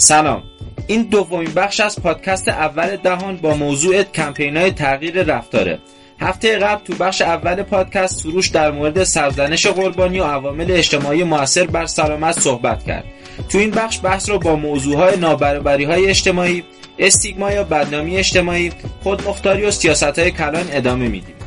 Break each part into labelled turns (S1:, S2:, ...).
S1: سلام. این دومین بخش از پادکست اول دهان با موضوع کمپینای تغییر رفتاره. هفته قبل تو بخش اول پادکست سروش در مورد سرزنش قربانی و عوامل اجتماعی موثر بر سلامت صحبت کرد. تو این بخش بحث رو با موضوعهای نابرابری های اجتماعی استیگما یا بدنامی اجتماعی خودمختاری و سیاست های کلان ادامه میدیم.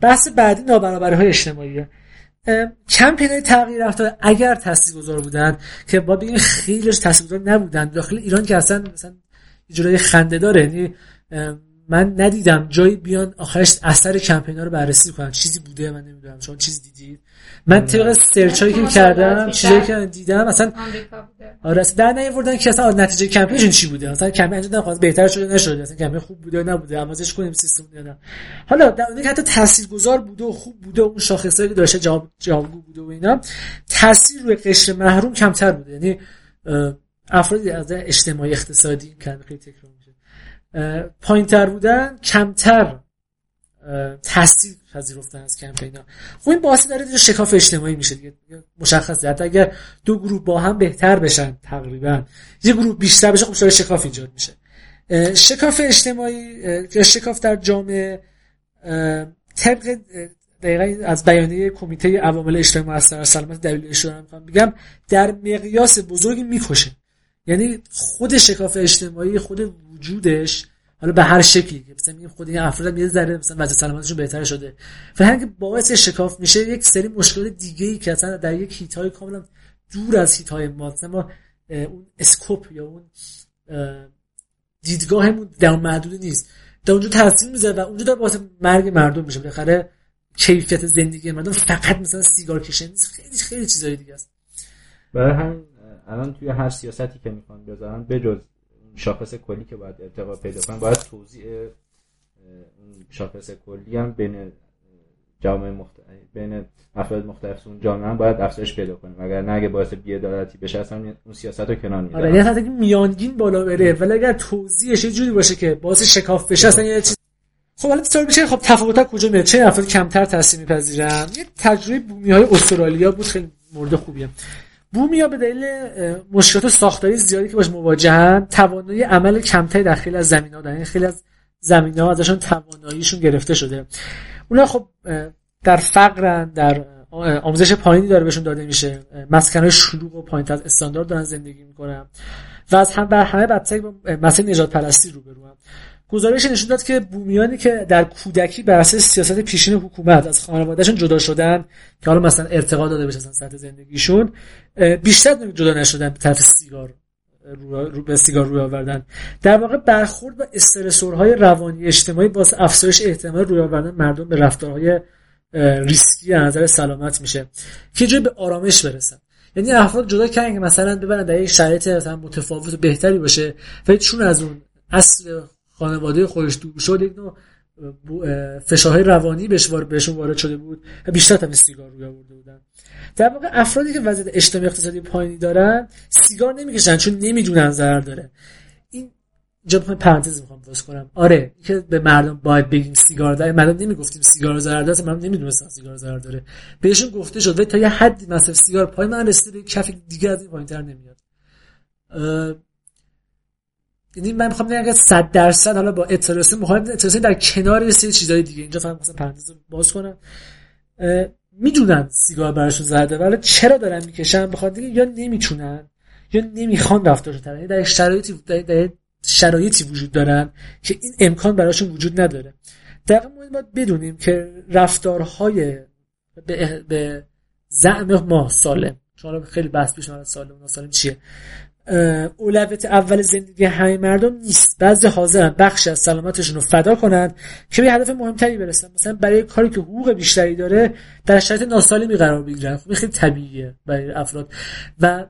S2: بحث بعدی نابرابری های اجتماعیه های تغییر رفتار اگر تاثیرگذار بودن که با بگیم خیلیش تاثیرگذار نبودن داخل ایران که اصلا مثلا جورای خنده داره یعنی من ندیدم جایی بیان آخرش اثر کمپینا رو بررسی کنن. چیزی بوده من نمی‌دونم. شما چیزی دیدید؟ من طبق سرچ هایی که کردم چیزی که دیدم مثلا آره در نیاوردن که اصلا نتیجه کمپین چی بوده؟ مثلا کمپین انجام خواست بهتر شده نشده. مثلا کمپین خوب بوده نبوده؟ عوضش کنیم سیستم نه. حالا در اون حتی تاثیرگذار بوده و خوب بوده و اون شاخصایی که داشته جواب جوابگو بوده و اینا تاثیر روی قشر محروم کمتر بوده. یعنی افرادی از اجتماعی اقتصادی خیلی تکرار پایین تر بودن کمتر تاثیر پذیرفتن از کمپینا خب این باعث داره شکاف اجتماعی میشه دیگه مشخصه. حتی اگر دو گروه با هم بهتر بشن تقریبا یه گروه بیشتر بشه خب شکاف ایجاد میشه؟ شکاف اجتماعی شکاف در جامعه طبق دقیقا از بیانیه کمیته عوامل اجتماعی مؤثر سلامت دلیلش رو می‌خوام بگم در مقیاس بزرگی می‌کشه. یعنی خود شکاف اجتماعی خود وجودش حالا به هر شکلی مثلا میگیم خود این افراد یه ذره مثلا وضع سلامتشون بهتر شده. که باعث شکاف میشه یک سری مشکل دیگه ای که اصلا در یک هیت های کاملا دور از هیت های ما ما اون اسکوپ یا اون دیدگاهمون در محدود نیست. در اونجا تاثیر می‌ذاره و اونجا در باعث مرگ مردم میشه. بالاخره کیفیت زندگی مردم فقط مثلا سیگار کشیدن نیست. خیلی خیلی چیزای دیگه است.
S1: برای هم الان توی هر سیاستی که می‌خوان بذارن بجز شاخص کلی که باید ارتقا پیدا کنه باید اون شاخص کلی هم بین جامعه مختلف بین افراد مختلف اون جامعه هم باید افزایش پیدا کنه. اگر نه اگه باعث بی‌عدالتی بشه اصلا اون سیاست رو کنار می‌ذاره
S2: آره یعنی حتی میانگین بالا بره ولی اگر توضیحش یه جوری باشه که باعث شکاف بشه اصلا یه چیز خب حالا سوال میشه خب تفاوت‌ها کجا میاد؟ چه افراد کمتر تاثیر میپذیرن؟ یه تجربه بومی های استرالیا بود خیلی مورد خوبیه. بومیا به دلیل مشکلات ساختاری زیادی که باش مواجهن توانایی عمل کمتری در خیلی از زمین‌ها دارن. یعنی خیلی از زمین‌ها ازشون تواناییشون گرفته شده. اونا خب در فقرن در آموزش پایینی داره بهشون داده میشه. مسکنهای شلوغ و پایین از استاندارد دارن زندگی می‌کنن. و از هم بر همه بدتر مسئله نجات پرستی رو برون گزارش نشون داد که بومیانی که در کودکی بر اساس سیاست پیشین حکومت از خانوادهشون جدا شدن که حالا مثلا ارتقا داده بشه سطح زندگیشون بیشتر جدا نشدن به طرف سیگار رو به سیگار روی آوردن. در واقع برخورد با استرسورهای روانی اجتماعی باعث افزایش احتمال روی آوردن مردم به رفتارهای ریسکی از نظر سلامت میشه که جای به آرامش برسن یعنی افراد جدا کردن که مثلا ببرن در یک شرایط مثلا متفاوت و بهتری باشه و چون از اون اصل خانواده خودش دور شد یک نوع فشارهای روانی بهشون وارد شده بود و بیشتر هم سیگار روی آورده بودن. در واقع افرادی که وضعیت اجتماعی اقتصادی پایینی دارن سیگار نمی‌کشن چون نمی‌دونن ضرر داره. اینجا می‌خوام پرانتز می‌خوام باز کنم. آره که به مردم باید بگیم سیگار داره. مردم نمی‌گفتیم سیگار ضرر داره مردم نمی‌دونستن سیگار ضرر داره. بهشون گفته شد تا یه حدی مثلا سیگار پای من رسیده به کف دیگه از این پایینتر نمیاد. یعنی من می‌خوام بگم اگه 100 درصد حالا با اطلاعات مخالف اطلاعات در کنار یه سری چیزای دیگه. اینجا فقط مثلا پرانتز باز کنم. می‌دونن سیگار براشون زرده ولی چرا دارن می‌کشن؟ بخاطر یا نمی‌تونن یا نمی‌خوان رفتارشون تغییر یعنی در شرایطی در شرایطی وجود دارن که این امکان براشون وجود نداره. در مورد باید بدونیم که رفتارهای به, به زعم ما سالم. چون خیلی بحث پیش سالم و ناسالم چیه؟ اولویت اول زندگی همه مردم نیست. بعضی حاضرن بخش از سلامتشون رو فدا کنند که به هدف مهمتری برسن. مثلا برای کاری که حقوق بیشتری داره در شرایط ناسالمی قرار بگیرن. خب خیلی طبیعیه برای افراد. و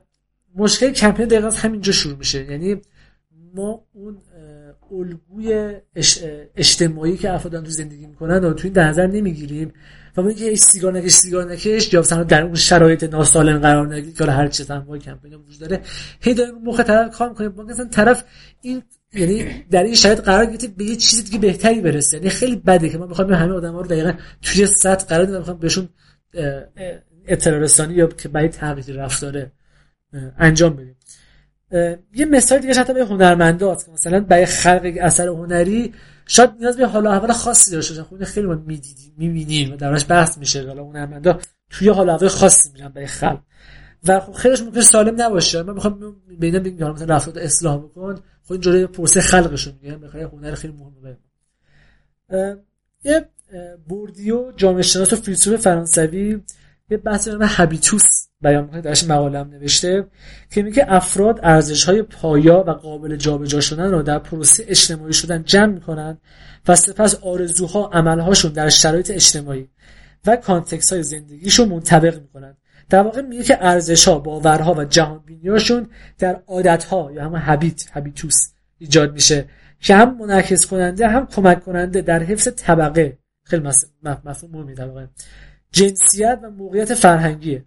S2: مشکل کمپین دقیقا همینجا شروع میشه. یعنی ما اون الگوی اجتماعی که افراد تو زندگی می‌کنن و تو این در نظر نمی‌گیریم. و ما اینکه سیگار نکش سیگار نکش یا مثلا در اون شرایط ناسالم قرار نگیری که هر چیز با کمپین وجود داره هی داریم موقع طرف کار می‌کنیم مثلا طرف این یعنی در این شرایط قرار گرفته به یه چیزی دیگه بهتری برسه. یعنی خیلی بده که ما می‌خوایم همه آدما رو دقیقا توی سطح قرار بدیم می‌خوایم بهشون اطلاع رسانی یا که برای تغییر رفتاره انجام بدیم. یه مثال دیگه حتی به هنرمندات که مثلا برای خلق اثر هنری شاید نیاز به حال احوال خاصی داشته باشه خود خیلی ما می‌دیدیم می‌بینیم و درش بحث میشه. حالا هنرمندا توی حال احوال خاصی میرن برای خلق. و خب خیلیش ممکن سالم نباشه. من می‌خوام بگم مثلا رفتار اصلاح بکن. خب این جوری پروسه خلقشون میگه. می‌خوای هنر خیلی مهمه یه بوردیو جامعه شناس و فیلسوف فرانسوی یه بحث به هابیتوس. بیان می‌کنه درش مقاله هم نوشته که میگه افراد ارزش های پایا و قابل جابجا شدن رو در پروسه اجتماعی شدن جمع می‌کنن و سپس آرزوها عملهاشون در شرایط اجتماعی و کانتکس های زندگیشون منطبق می‌کنن. در واقع میگه که ارزش ها باورها و جهان بینیاشون در عادت ها یا همه هابیت هابیتوس ایجاد میشه که هم منعکس کننده هم کمک کننده در حفظ طبقه. خیلی مفهوم مهمی در واقع. جنسیت و موقعیت فرهنگیه.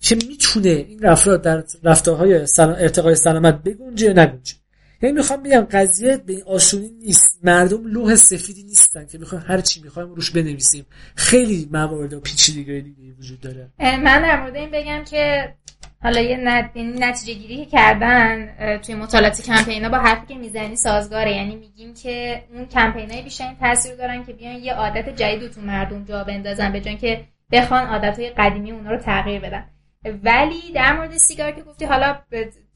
S2: که می‌تونه این رفتار در رفتارهای سلام ارتقای سلامت بگنجه یا نگنجه. یعنی می‌خوام بگم قضیه به این آسونی نیست. مردم لوح سفیدی نیستن که می‌خوایم هر چی می‌خوایم روش بنویسیم. خیلی موارد و پیچیدگی دیگه وجود داره.
S3: من در مورد این بگم که حالا یه نتیجه گیری که کردن توی مطالعات کمپینا با حرفی که می‌زنی سازگاره. یعنی میگیم که اون کمپینای بیشتر این تاثیر دارن که بیان یه عادت جدید تو مردم جا بندازن به که بخوان عادتهای قدیمی اونا رو تغییر بدن. ولی در مورد سیگار که گفتی حالا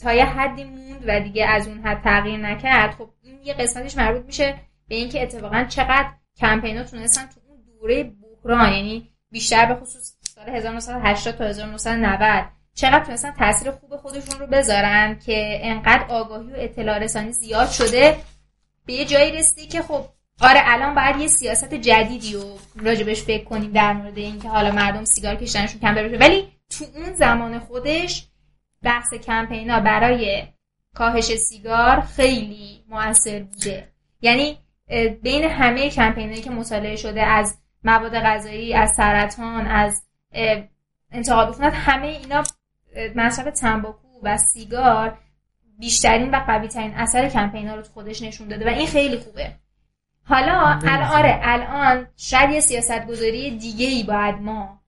S3: تا یه حدی موند و دیگه از اون حد تغییر نکرد خب این یه قسمتش مربوط میشه به اینکه اتفاقا چقدر کمپینا تونستن تو اون دوره بحران یعنی بیشتر به خصوص سال 1980 تا 1990 چقدر تونستن تاثیر خوب خودشون رو بذارن که انقدر آگاهی و اطلاع رسانی زیاد شده. به یه جایی رسیدی که خب آره الان باید یه سیاست جدیدی رو راجبش فکر کنیم در مورد اینکه حالا مردم سیگار کشیدنشون کم بشه ولی تو اون زمان خودش بحث کمپینا برای کاهش سیگار خیلی موثر بوده. یعنی بین همه کمپینایی که مطالعه شده از مواد غذایی از سرطان از انتقال عفونت همه اینا مصرف تنباکو و سیگار بیشترین و قوی ترین اثر کمپینا رو خودش نشون داده و این خیلی خوبه. حالا الان آره الان شاید یه سیاست گذاری دیگه ای باید ما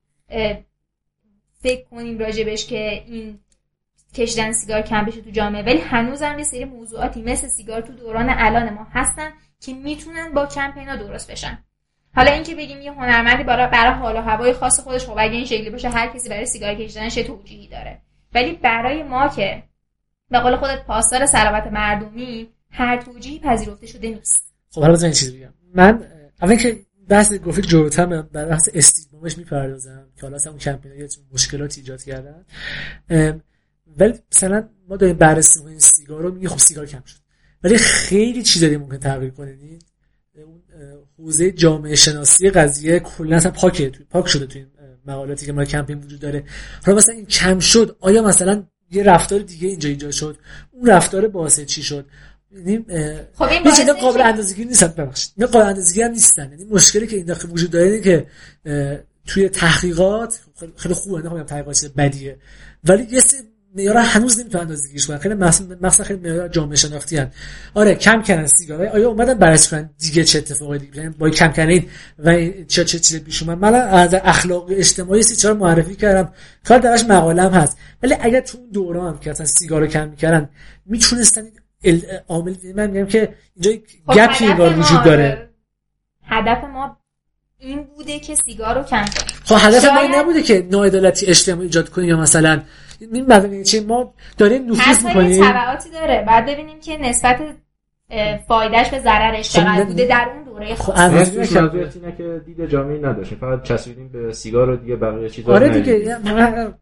S3: فکر کنیم راجبش که این کشیدن سیگار کم بشه تو جامعه. ولی هنوز هم یه سری موضوعاتی مثل سیگار تو دوران الان ما هستن که می‌تونن با کمپینا درست بشن. حالا اینکه بگیم یه هنرمندی برای برای حال و هوای خاص خودش خب اگه این شکلی باشه هر کسی برای سیگار کشیدنش توجیهی داره. ولی برای ما که به قول خودت پاسدار سلامت مردمی هر توجیهی پذیرفته شده نیست.
S2: خب حالا این چیزی بگم. من اول که بحث گفت جلوتر بر بحث استیگمامش می‌پردازم که حالا اون کمپینای مشکلات ایجاد کردن. ولی مثلا ما داریم بررسی می‌کنیم سیگار رو میگه خب سیگار کم شد. ولی خیلی چیزایی ممکن تغییر کنه اون حوزه جامعه شناسی قضیه کلا اصلا پاکه پاک شده توی مقالاتی که ما کمپین وجود داره. حالا مثلا این کم شد آیا مثلا یه رفتار دیگه اینجا ایجاد شد؟ اون رفتار باعث چی شد؟ یعنی
S3: خب این
S2: هیچ قابل اندازه‌گیری نیستن ببخشید. نه قابل اندازه‌گیری هم نیستن. یعنی مشکلی که این داخل وجود داره اینه که توی تحقیقات خیلی خوبه نه تحقیقات بدیه. ولی یه معیار هنوز نمی‌تونن اندازه‌گیریش کنن. خیلی مثلا خیلی معیار جامعه شناختی هن. آره کم کردن سیگار آیا اومدن بررسی کنن دیگه چه اتفاقی دیگه؟ یعنی با کم کردن و چه چه چیزی پیش اومد. من از اخلاق اجتماعی سی چهار معرفی کردم. کار درش مقاله هم هست. ولی اگر تو اون دوران که اصلا سیگار رو کم می‌کردن می‌تونستن عامل من میگم که اینجا خب گپی انگار وجود داره.
S3: هدف ما این بوده که سیگار رو کم کنیم.
S2: خب هدف ما این نبوده که ناعدالتی اجتماعی ایجاد کنیم یا مثلا این مدنی چی ما داریم نفوذ می‌کنیم.
S3: تبعاتی داره. بعد ببینیم که نسبت فایدهش به ضررش چقدر خب بوده. در اون دوره خب
S1: اینه که دید جامعی نداشتیم. فقط چسبیدیم به سیگار و دیگه بقیه چیزا
S2: آره دیگه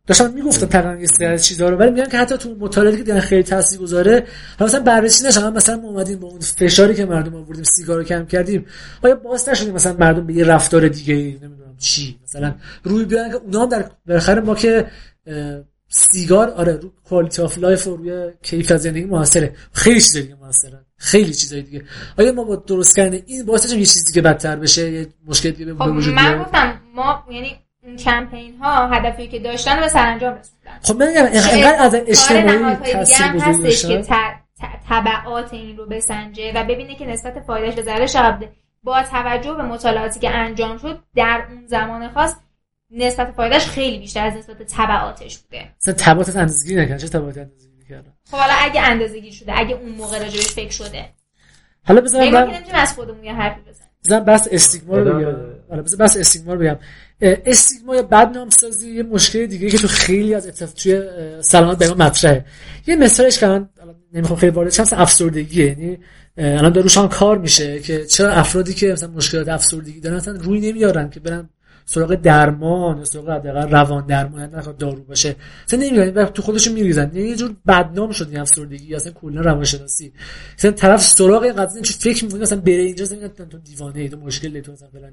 S2: داشتم می‌گفتم تقریبا یه سری چیزا رو ولی میگن که حتی تو مطالعاتی که دیدن خیلی تاثیرگذاره مثلا بررسی نشه مثلا ما اومدیم با اون فشاری که مردم آوردیم سیگار رو کم کردیم آیا باعث نشدیم مثلا مردم به یه رفتار دیگه نمی‌دونم چی مثلا روی بیان که اونا هم در بالاخره ما که سیگار آره رو quality of life و روی کیفیت زندگی موثره خیلی چیزای دیگه موثره خیلی چیزای دیگه. آیا ما با درست کردن این باعث یه چیزی دیگه بدتر بشه؟ یه مشکل دیگه
S3: خب من گفتم ما یعنی این کمپین ها هدفی که داشتن به سرانجام رسوندن.
S2: خب من میگم اینقدر از اجتماعی تاثیر داشته؟
S3: که تبعات این رو بسنجه و ببینه که نسبت فایدهش به ضررش با توجه به مطالعاتی که انجام شد در اون زمان خاص نسبت فایدهش خیلی بیشتر از نسبت تبعاتش بوده.
S2: مثلا تبعات اندازه‌گیری نکردن. چه تبعاتی اندازه‌گیری کردن
S3: خب حالا اگه اندازه‌گیری شده اگه اون موقع راجبش فکر شده.
S2: حالا بذار
S3: من نمی‌تونیم از خودمون یه حرفی بزنیم.
S2: بزن بس استیگما رو بگم. حالا بذار بس استیگما رو بگم. استیگما یا بدنام سازی یه مشکل دیگه که تو خیلی از اتفاق توی سلامت بیان مطرحه. یه مثالش که من نمی‌خوام خیلی وارد شم افسردگی یعنی الان داروش کار میشه که چرا افرادی که مثلا مشکلات افسردگی دارن اصلا روی نمیارن که برن سراغ درمان سراغ حداقل روان درمان نخواد دارو باشه. اصلا نمیگن تو خودشون میریزن. یعنی یه جور بدنام شد این افسردگی اصلا کلا روانشناسی. مثلا طرف سراغ این قضیه چون فکر می‌کنه مثلا بره اینجا مثلا تو دیوانه ای تو مشکل تو مثلا فلان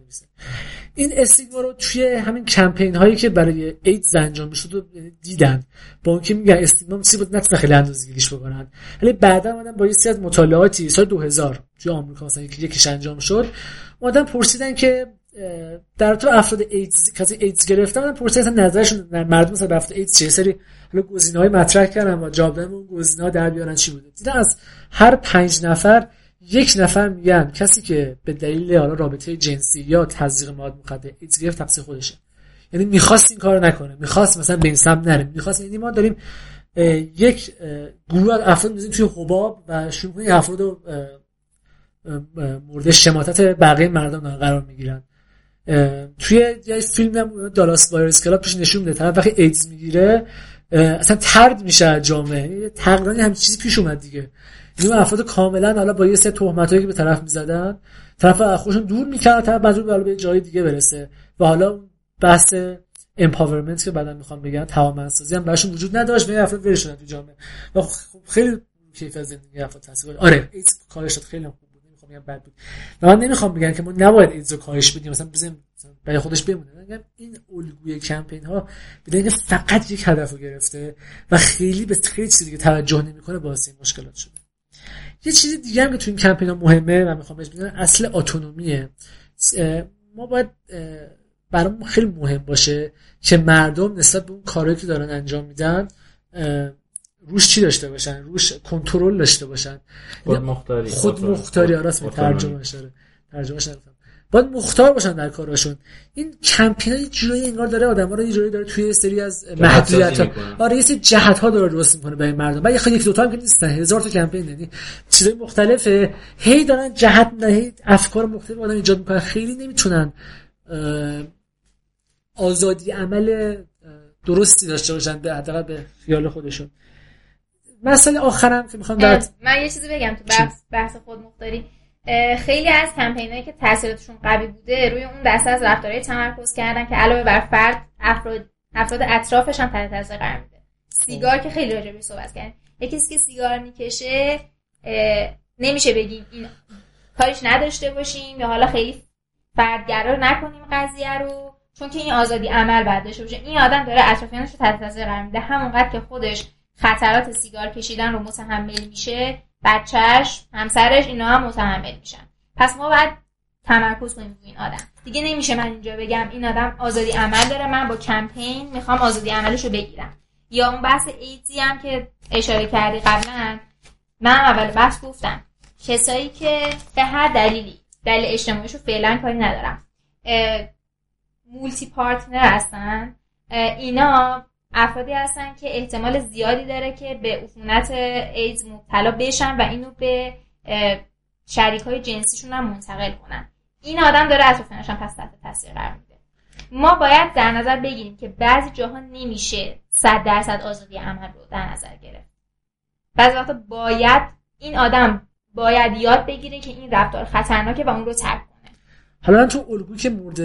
S2: این استیگما رو توی همین کمپین هایی که برای ایدز انجام می‌شد و دیدن. با اینکه میگن استیگما سی بود نتونه خیلی اندازه‌گیریش بکنن. ولی بعدا اومدن با یه سری از مطالعاتی. سال 2000 توی آمریکا مثلا یکیش انجام شد. اومدن پرسیدن که در تو افراد ایدز کسی ایدز گرفتن پرسیدن نظرشون در مردم مثلا افراد ایدز چه سری حالا گزینه‌های مطرح کردن و جواب اون در بیارن چی بوده. دیدن از هر پنج نفر یک نفر میگن کسی که به دلیل حالا رابطه جنسی یا تزریق مواد مخدر ایدز گرفت تقصیر خودشه. یعنی می‌خواست این کارو نکنه می‌خواست مثلا به این سمت نره. می‌خواست یعنی ما داریم یک گروه از افراد می‌ذاریم توی حباب و شروع افراد مورد شماتت بقیه مردم قرار می‌گیرن. توی یه فیلم هم Dallas Buyers Club پیش نشون میده طرف وقتی ایدز می‌گیره اصلا طرد میشه جامعه. تقریبا همین چیزی پیش اومد دیگه. این افراد کاملا حالا با یه سری تهمتایی که به طرف می‌زدن طرف خودشون دور می‌کرد طرف بعد به جای دیگه برسه. و حالا بحث empowerment که بعدا می‌خوام بگم توانمندسازی هم براشون وجود نداشت و افراد ول شدن تو جامعه. و خب خیلی کیف از زندگی افراد تاثیر آره ایدز کارش داد خیلی میگم بد بود. و من نمی‌خوام بگم که ما نباید ایدز رو کاهش بدیم مثلا بزنیم برای خودش بمونه. میگم این الگوی کمپین ها بدون فقط یک هدف رو گرفته و خیلی به خیلی چیزی دیگه توجه نمی‌کنه باعث این مشکلات شده. یه چیز دیگه هم که تو این کمپین ها مهمه و می‌خوام بهش بگم اصل اتونومیه. ما باید برامون خیلی مهم باشه که مردم نسبت به اون کارهایی که دارن انجام میدن روش چی داشته باشن؟ روش کنترل داشته باشن.
S1: خود مختاری.
S2: خود مختاری راست می ترجمه شده. ترجمه شده. باید مختار باشن در کاراشون. این کمپین های جوری انگار داره آدم ها رو یه جوری داره توی سری از محدودیت ها آره یه سری جهت ها داره درست می‌کنه برای مردم. بعد خیلی یک دو تا هم که نیستن. هزار تا کمپین یعنی چیزای مختلفه. هی دارن جهت هی افکار مختلف آدم ایجاد می‌کنن. خیلی نمی‌تونن آزادی عمل درستی داشته باشن به حداقل به خیال خودشون. مسئله آخرم که می‌خوام
S3: من یه چیزی بگم تو بحث, بحث خود مختاری. خیلی از کمپینایی که تاثیراتشون قوی بوده روی اون دسته از رفتارهای تمرکز کردن که علاوه بر فرد افراد افراد اطرافش هم تحت تاثیر قرار میده. سیگار که خیلی راجع صحبت کردن یکی که سیگار می‌کشه نمیشه بگیم این کارش نداشته باشیم یا حالا خیلی فردگرا نکنیم قضیه رو چون که این آزادی عمل بعد داشته باشه. این آدم داره اطرافیانش رو تحت تاثیر قرار میده. همونقدر که خودش خطرات سیگار کشیدن رو متحمل میشه بچهش همسرش اینا هم متحمل میشن. پس ما باید تمرکز کنیم این آدم. دیگه نمیشه من اینجا بگم این آدم آزادی عمل داره من با کمپین می‌خوام آزادی عملش رو بگیرم. یا اون بحث ایدزی هم که اشاره کردی قبلا من اول بحث گفتم. کسایی که به هر دلیلی دلیل اجتماعیش رو فعلا کاری ندارم. مولتی پارتنر هستن. اینا افرادی هستن که احتمال زیادی داره که به عفونت ایدز مبتلا بشن و اینو به شریک های جنسیشون هم منتقل کنن. این آدم داره اطرافیانش هم پس تحت تاثیر قرار میده. ما باید در نظر بگیریم که بعضی جاها نمیشه صد درصد آزادی عمل رو در نظر گرفت. بعضی وقتا باید این آدم باید یاد بگیره که این رفتار خطرناکه و اون رو ترک کنه.
S2: حالا تو الگویی که مورد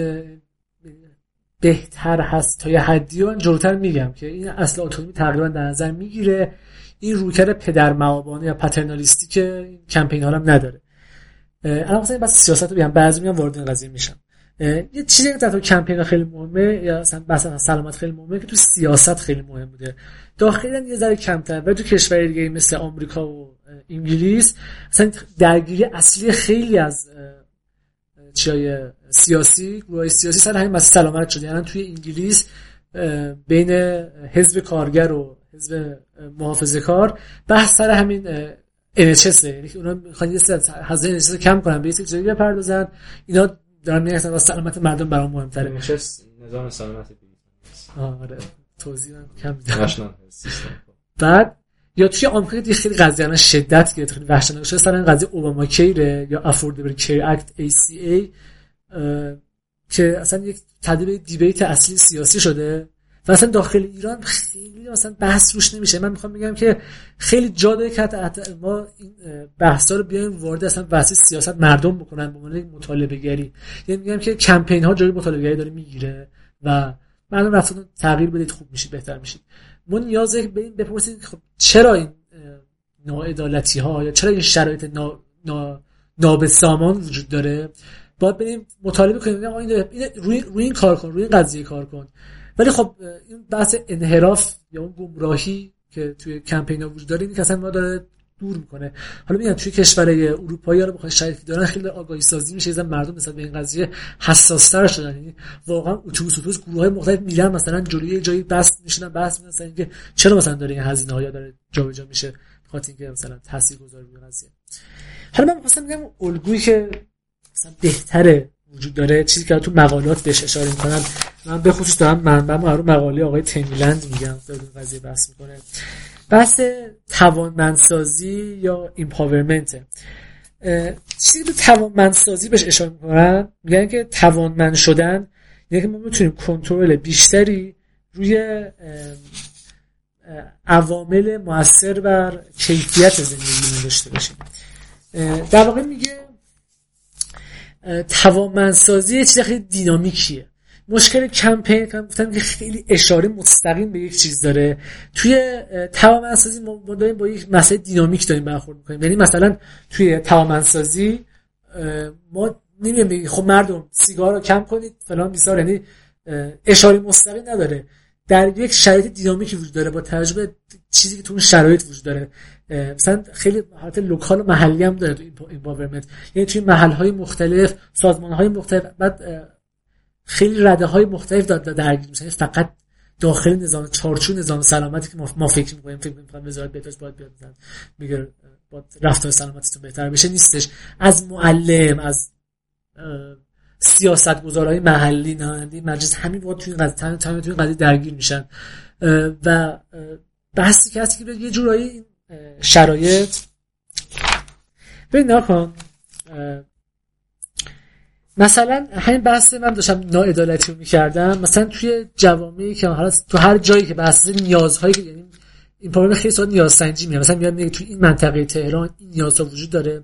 S2: بهتر هست تا یه حدی و جلوتر میگم که این اصل اتونومی تقریبا در نظر می‌گیره. این روکر پدر معابانه یا پترنالیستی که کمپین هم نداره. الان مثلا بس سیاست رو بگم بعضی میان وارد این قضیه میشم یه چیزی که در کمپین خیلی مهمه یا اصلا بحث سلامت خیلی مهمه که تو سیاست خیلی مهم بوده. داخلا یه ذره کمتر. و تو کشور دیگه مثل آمریکا و انگلیس اصلا درگیری اصلی خیلی از چیای سیاسی گروه سیاسی سر همین مسئله سلامت شده. یعنی توی انگلیس بین حزب کارگر و حزب محافظه کار بحث سر همین NHS یعنی که اونا می‌خوان یه سری هزینه NHS کم کنن به یه چیزی بپردازن. اینا دارن میگن اصلا سلامت مردم برام مهمتره.
S1: NHS نظام سلامت
S2: آره توضیح کم میدم. بعد یا توی آمریکا دیگه خیلی قضیه الان شدت گرفت خیلی وحشتناک. شده سر قضیه اوباما کیره یا افوردبل کیر اکت ACA که اصلا یک تبدیل دیبیت اصلی سیاسی شده و اصلا داخل ایران خیلی مثلا بحث روش نمیشه. من می‌خوام بگم که خیلی جا داره که ما این بحثا رو بیایم وارد اصلا بحث سیاست مردم بکنن به عنوان مطالبه گری یعنی میگم که کمپین ها جای مطالبه گری داره می‌گیره و مردم رفتن تغییر بدید خوب میشید بهتر میشید. ما نیازه به این بپرسید خب چرا این ناعدالتی ها یا چرا این شرایط نا... نا... نابسامان وجود داره؟ باید بریم مطالبه کنیم. این روی, روی این کار کن روی این قضیه کار کن. ولی خب این بحث انحراف یا اون گمراهی که توی کمپین ها وجود داره این که اصلا ما داره دور می‌کنه. حالا میگم توی کشورهای اروپایی رو بخوای شریفی دارن خیلی آگاهی سازی میشه از مردم مثلا به این قضیه حساس تر شدن. یعنی واقعا اتوبوس اتوبوس گروه های مختلف میرن مثلا جلوی جایی بس میشنن بس مثلا اینکه چرا مثلا داره این هزینه ها داره جابجا میشه؟ خاطر اینکه مثلا تاثیرگذار روی قضیه. حالا من می‌خواستم بگم الگویی که مثلا بهتره وجود داره. چیزی که تو مقالات بهش اشاره می‌کنن من به خصوص دارم منبع رو مقاله آقای تیمیلند میگم. در این قضیه بحث می‌کنه. بحث توانمندسازی یا empowerment چیزی به توانمندسازی بهش اشاره می‌کنن میگن که توانمند شدن یعنی که ما می‌تونیم کنترل بیشتری روی عوامل موثر بر کیفیت زندگی داشته باشیم. در واقع میگه توانمندسازی یه چیز خیلی دینامیکیه. مشکل کمپین گفتم که خیلی اشاره مستقیم به یک چیز داره. توی توانمندسازی ما داریم با یک مسئله دینامیک داریم برخورد می‌کنیم. یعنی مثلا توی توانمندسازی ما نمیگیم خب مردم سیگار رو کم کنید فلان بیسار یعنی اشاره مستقیم نداره. در یک شرایط دینامیکی وجود داره با تجربه چیزی که تو اون شرایط وجود داره. مثلا خیلی حالت لوکال و محلی هم داره تو این یعنی توی محل های مختلف سازمان های مختلف بعد خیلی رده های مختلف داد درگیر. میشن فقط داخل نظام چارچو نظام سلامتی که ما فکر می‌کنیم فکر می‌کنیم وزارت بهداشت باید بیاد میگه با رفتار سلامتیتون بهتر بشه نیستش. از معلم از سیاست گذارهای محلی نهاندی مجلس همین باید توی این قضیه توی این قضیه درگیر میشن. و بحثی که هستی که یه جورایی شرایط ببین نکن مثلا همین بحث من داشتم ناعدالتی رو می‌کردم. مثلا توی جوامعی که حالا تو هر جایی که بحث نیازهایی که یعنی این پروژه خیلی سوال نیاز سنجی میاد. مثلا میاد میگه تو این منطقه تهران این نیازها وجود داره.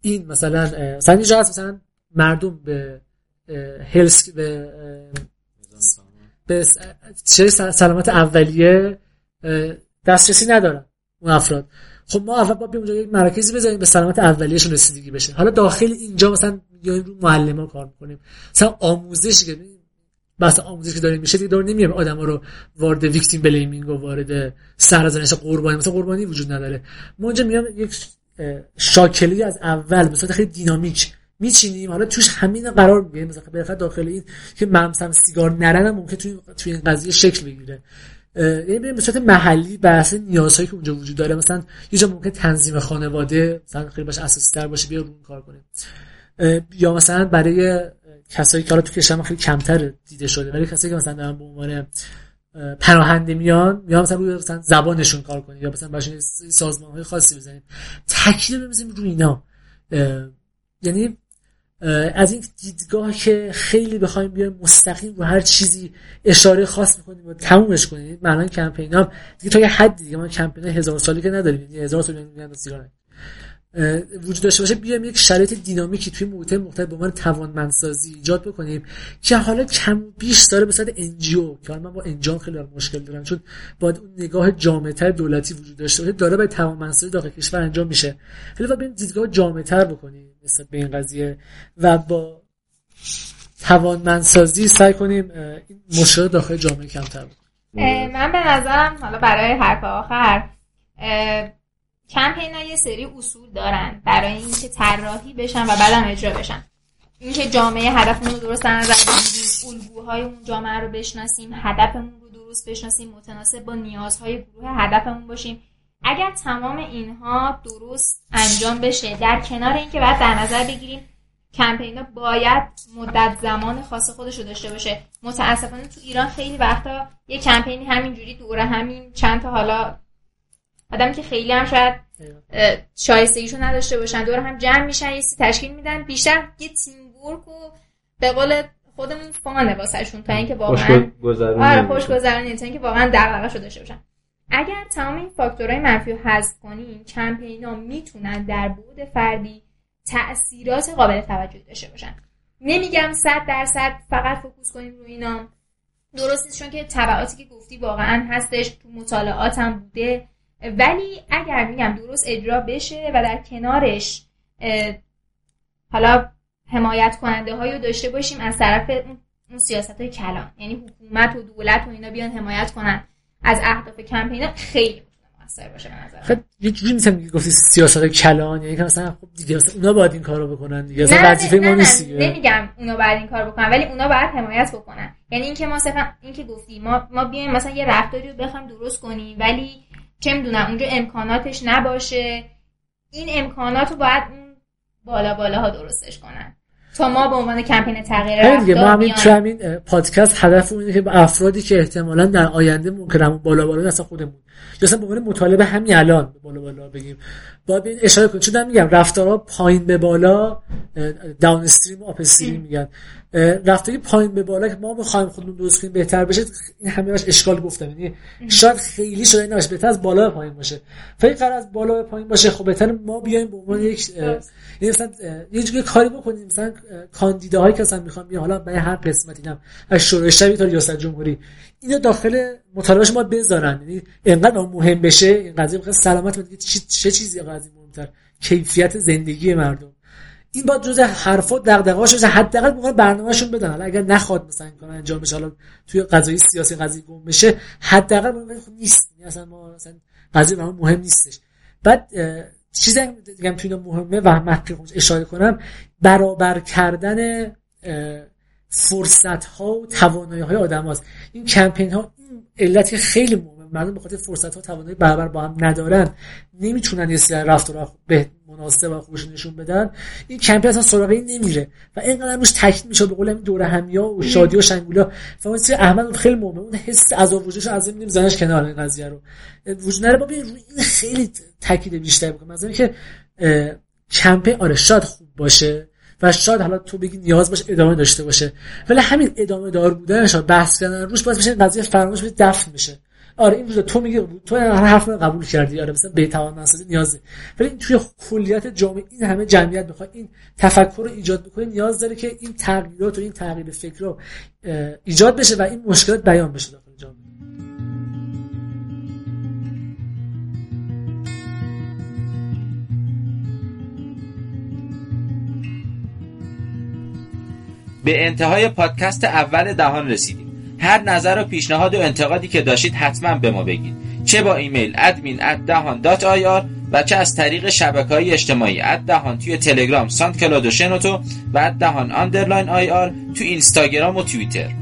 S2: این مثلا مثلا اینجا هست مثلا مردم به هلس به به سلامت اولیه دسترسی ندارن اون افراد. خب ما اول باید اونجا یک مراکزی بزنیم به سلامت اولیهشون رسیدگی بشه. حالا داخل اینجا مثلا یا رو معلم ها کار می‌کنیم. مثلا آموزش که بحث آموزش که داریم میشه دیگه دور آدم ها رو وارد ویکتیم بلیمینگ و وارد سرزنش قربانی. مثلا قربانی وجود نداره. ما اونجا میام یک شاکلی از اول به صورت خیلی دینامیک میچینیم. حالا توش همین قرار می‌گیره مثلا بخاطر داخل این که مثلا سیگار نرنم ممکن توی توی این قضیه شکل بگیره. یعنی بریم به صورت محلی بحث نیازهایی که اونجا وجود داره. مثلا یه جا ممکن تنظیم خانواده مثلا خیلی باشه اساسی تر باشه بیا رو کار کنیم یا مثلا برای کسایی که حالا تو کشور خیلی کمتر دیده شده ولی کسایی که مثلا دارن به عنوان پناهنده میان یا مثلا روی مثلا زبانشون کار کنیم یا مثلا براشون سازمان های خاصی بزنیم تاکید بزنیم روی اینا. یعنی از این دیدگاه که خیلی بخوایم بیایم مستقیم رو هر چیزی اشاره خاص می‌کنیم و تمومش کنیم معنی کمپین هم دیگه تا یه حدی دیگه ما کمپین هزار سالی که نداریم یعنی هزار سال میگن سیگار وجود داشته باشه بیایم یک شرایط دینامیکی توی محیط مختلف به عنوان توانمندسازی ایجاد بکنیم که حالا کم بیش داره به صورت انجیو که من با انجام خیلی مشکل دارم چون باید اون نگاه جامعتر دولتی وجود داشته باشه داره به توانمندسازی داخل کشور انجام میشه. خیلی باید دیدگاه جامعتر بکنیم. نسبت به این قضیه و با توانمندسازی سعی کنیم این مشکل داخل جامعه کمتر بود
S3: من به نظرم حالا برای حرف آخر کمپین یه سری اصول دارن برای اینکه طراحی بشن و بعدم اجرا بشن. اینکه جامعه هدفمون رو درست در نظر الگوهای اون جامعه رو بشناسیم هدفمون رو درست بشناسیم متناسب با نیازهای گروه هدفمون باشیم. اگر تمام اینها درست انجام بشه در کنار اینکه بعد در نظر بگیریم کمپینا باید مدت زمان خاص خودش رو داشته باشه. متاسفانه تو ایران خیلی وقتا یه کمپینی همینجوری دوره همین چند تا حالا آدم که خیلی هم شاید شایستگیشو نداشته باشن دور هم جمع میشن یه تشکیل میدن. بیشتر یه team work و به قول خودمون fun ه واسهشون تا اینکه واقعا آره خوش گذرونی تا اینکه واقعا دغدغه‌شو داشته باشن. اگر تمام این فاکتورهای منفی رو حذف کنیم کمپینا می‌تونن در بعد فردی تاثیرات قابل توجه داشته باشن. نمیگم صد درصد فقط focus کنیم روی اینا. درست چون که تبعاتی که گفتی واقعا هستش تو مطالعاتم بوده. ولی اگر میگم درست اجرا بشه و در کنارش حالا حمایت کننده هایی رو داشته باشیم از طرف اون سیاست های کلان. یعنی حکومت و دولت و اینا بیان حمایت کنن. از اهداف کمپین خیلی موثر باشه به نظر
S2: خب یه جوری میگم گفتی سیاست کلان یعنی که مثلا خب دیگه اونا باید این کارو بکنن دیگه اصلا وظیفه ما نیست
S3: نمیگم اونا باید این کارو بکنن ولی اونا باید حمایت بکنن. یعنی اینکه ما صرفا اینکه گفتی ما ما بیایم مثلا یه رفتاری رو بخوایم درست کنیم ولی چه می‌دونم اونجا امکاناتش نباشه. این امکانات رو باید اون بالا بالاها درستش کنن. تا ما به عنوان کمپین تغییر رفتار
S2: ما همین همین پادکست هدف اینه که به افرادی که احتمالا در آینده ممکن همون بالا بالا اصلا خودمون. یا اصلا به عنوان مطالبه همین الان بالا بالا بگیم. باید این اشاره کنیم چون میگم رفتارها پایین به بالا داون استریم و آپ استریم میگن. رفتاری پایین به بالا که ما بخوایم خودمون درست کنیم بهتر بشه این همه باش اشکال گفتم. یعنی شاید خیلی شده نباشه بهتر از بالا به پایین باشه. فکر قرار از بالا به پایین باشه خب بهتر ما بیایم به عنوان یک یعنی مثلا یه جوری کاری بکنیم مثلا کاندیداهایی که مثلا می‌خوام بیان حالا برای هر قسمت اینم از شورای شبی تا ریاست جمهوری. اینو داخل مطالبهش ما بذارن. یعنی انقدر مهم بشه این قضیه سلامت چه چیزی قضیه مهمتر؟ کیفیت زندگی مردم. این با جزء حرفا دغدغه‌هاش باشه حداقل موقع برنامه‌شون بدن. حالا اگر نخواد مثلا کار انجام بشه حالا توی قضایی سیاسی قضیه گم بشه حداقل خب نیست. یعنی اصلا ما مثلا قضیه برام مهم نیستش. بعد چیزی دیگه توی مهمه و مخفی اشاره کنم. برابر کردن فرصت ها و توانایی های آدم هاست. این کمپین ها این علت خیلی مهمه. مردم به خاطر فرصت ها توانایی برابر با هم ندارن نمی‌تونن یه سری رفتار به مناسب و خوش نشون بدن این کمپین اصلا سراغ این نمیره و اینقدر روش تاکید میشه به قول این دوره همیا و شادی و شنگولا. و احمد خیلی مهمه اون حس عذاب وجودش از این زنش کنار این قضیه رو. وجود نره ببین روی این خیلی تاکید بیشتر بکنه مثلا که کمپین آره شاد خوب باشه و شاید حالا تو بگی نیاز باشه ادامه داشته باشه. ولی همین ادامه دار بودنش بحث کردن روش باید بشه قضیه فراموش بشه دفن بشه. آره این تو میگه تو هر حرف رو قبول کردی. آره مثلا به توان نسازی نیازه. ولی توی کلیت جامعه این همه جمعیت می‌خواد این تفکر رو ایجاد بکنه نیاز داره که این تغییرات و این تغییر فکر رو ایجاد بشه و این مشکلات بیان بشه داخل جامعه.
S1: به انتهای پادکست اول دهان رسیدیم. هر نظر و پیشنهاد و انتقادی که داشتید حتما به ما بگید. چه با ایمیل admin دهان و چه از طریق شبکه های اجتماعی دهان توی تلگرام SoundCloud و شنوتو و دهان underline IR تو اینستاگرام و توییتر.